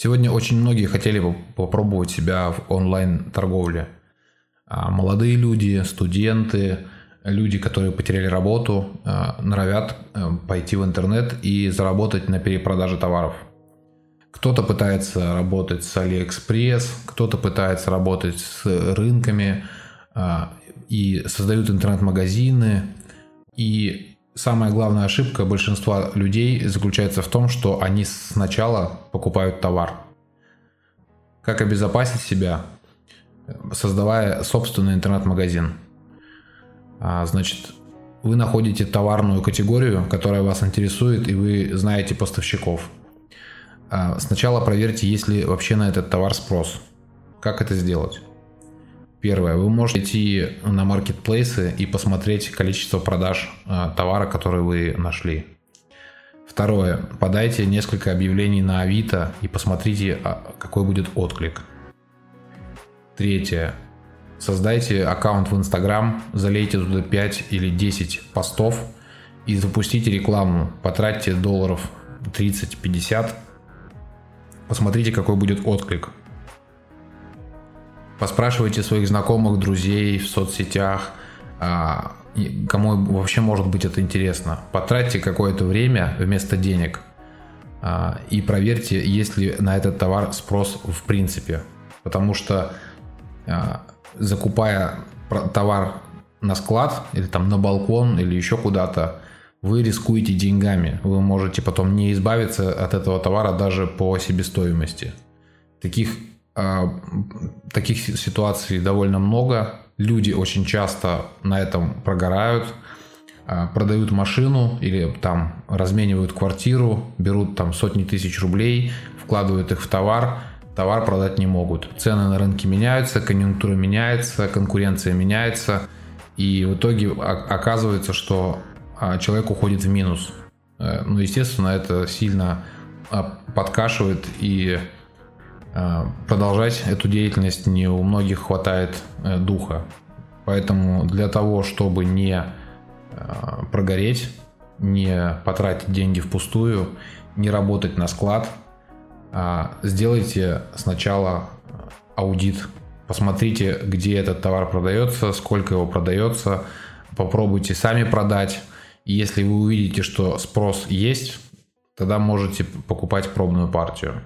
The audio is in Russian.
Сегодня очень многие хотели бы попробовать себя в онлайн-торговле. А молодые люди, студенты, люди, которые потеряли работу, а, норовят э, пойти в интернет и заработать на перепродаже товаров. Кто-то пытается работать с Алиэкспресс, кто-то пытается работать с рынками а, и создают интернет-магазины. И самая главная ошибка большинства людей заключается в том, что они сначала покупают товар. Как обезопасить себя, создавая собственный интернет-магазин? А, значит, вы находите товарную категорию, которая вас интересует, и вы знаете поставщиков. А, сначала проверьте, есть ли вообще на этот товар спрос. Как это сделать? Первое. Вы можете идти на маркетплейсы и посмотреть количество продаж а, товара, который вы нашли. Второе. Подайте несколько объявлений на Авито и посмотрите, какой будет отклик. Третье. Создайте аккаунт в Инстаграм, залейте туда 5 или 10 постов и запустите рекламу. Потратьте долларов 30-50. Посмотрите, какой будет отклик. Поспрашивайте своих знакомых, друзей в соцсетях, а, кому вообще может быть это интересно. Потратьте какое-то время вместо денег а, и проверьте, есть ли на этот товар спрос в принципе. Потому что а, закупая товар на склад или там на балкон или еще куда-то, вы рискуете деньгами. Вы можете потом не избавиться от этого товара даже по себестоимости. Таких, таких ситуаций довольно много. Люди очень часто на этом прогорают, э, продают машину или там разменивают квартиру, берут там сотни тысяч рублей, вкладывают их в товар, товар продать не могут. Цены на рынке меняются, конъюнктура меняется, конкуренция меняется. И в итоге оказывается, что а, человек уходит в минус. Э, ну, естественно, это сильно а, подкашивает и а, продолжать эту деятельность не у многих хватает э, духа. Поэтому для того, чтобы не прогореть, не потратить деньги впустую, не работать на склад – а, сделайте сначала аудит, посмотрите, где этот товар продается, сколько его продается, попробуйте сами продать. И если вы увидите, что спрос есть, тогда можете покупать пробную партию.